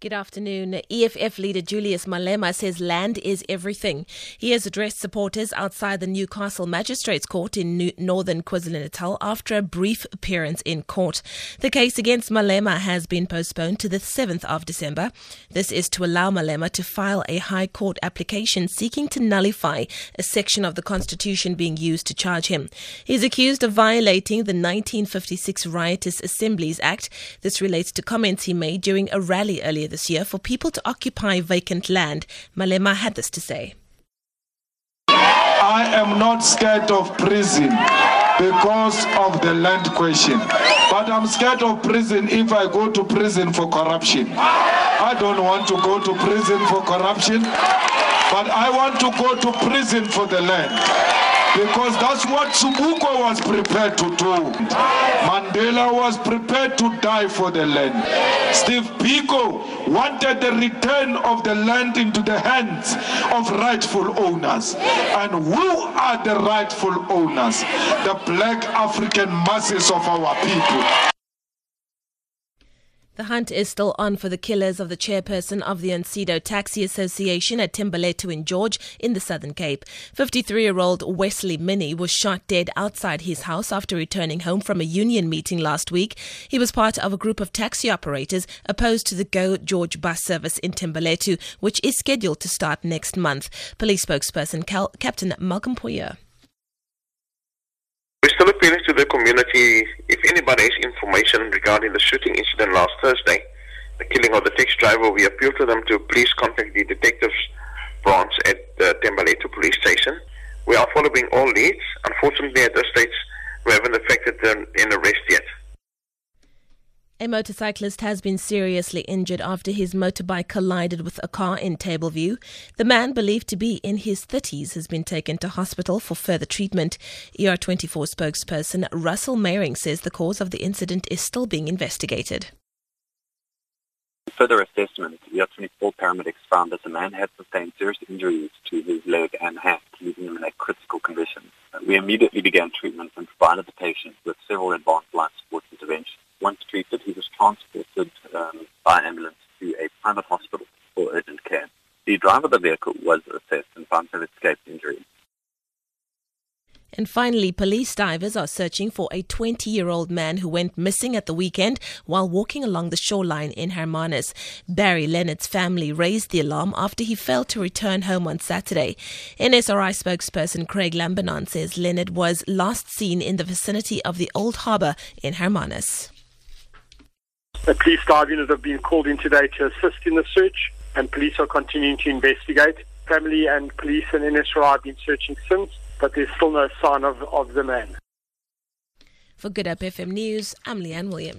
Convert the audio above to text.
Good afternoon. EFF leader Julius Malema says land is everything. He has addressed supporters outside the Newcastle Magistrates Court in New- northern KwaZulu-Natal after a brief appearance in court. The case against Malema has been postponed to the 7th of December. This is to allow Malema to file a High Court application seeking to nullify a section of the Constitution being used to charge him. He is accused of violating the 1956 Riotous Assemblies Act. This relates to comments he made during a rally earlier this year for people to occupy vacant land. Malema had this to say. I am not scared of prison because of the land question. But I'm scared of prison if I go to prison for corruption. I don't want to go to prison for corruption, but I want to go to prison for the land. Because that's what Sobukwe was prepared to do. Mandela was prepared to die for the land. Steve Biko wanted the return of the land into the hands of rightful owners. And who are the rightful owners? The black African masses of our people. The hunt is still on for the killers of the chairperson of the Uncedo Taxi Association at Thembalethu in George in the Southern Cape. 53 year old Wesley Minnie was shot dead outside his house after returning home from a union meeting last week. He was part of a group of taxi operators opposed to the Go George bus service in Thembalethu, which is scheduled to start next month. Police spokesperson Cal- Captain Malcolm Poyer. We're still appealing to the community. Information regarding the shooting incident last Thursday, the killing of the taxi driver, we appeal to them to please contact the detectives branch at the Thembalethu police station. We are following all leads. Unfortunately, at this stage, A motorcyclist has been seriously injured after his motorbike collided with a car in Tableview. The man, believed to be in his 30s, has been taken to hospital for further treatment. ER24 spokesperson Russell Meiring says the cause of the incident is still being investigated. Further assessment, ER24 paramedics found that the man had sustained serious injuries to his leg and hand, leaving him in a critical condition. We immediately began treatment and provided the patient with several advanced life support interventions. Once treated, he was transported um, by ambulance to a private hospital for urgent care. The driver of the vehicle was assessed and found to have escaped injury. And finally, police divers are searching for a 20 year old man who went missing at the weekend while walking along the shoreline in Hermanus. Barry Leonard's family raised the alarm after he failed to return home on Saturday. NSRI spokesperson Craig Lambinon says Leonard was last seen in the vicinity of the Old Harbour in Hermanus. The police dive unit have been called in today to assist in the search, and police are continuing to investigate. Family and police and NSRI have been searching since, but there's still no sign of, of the man. For Good Hope FM News, I'm Leanne Williams.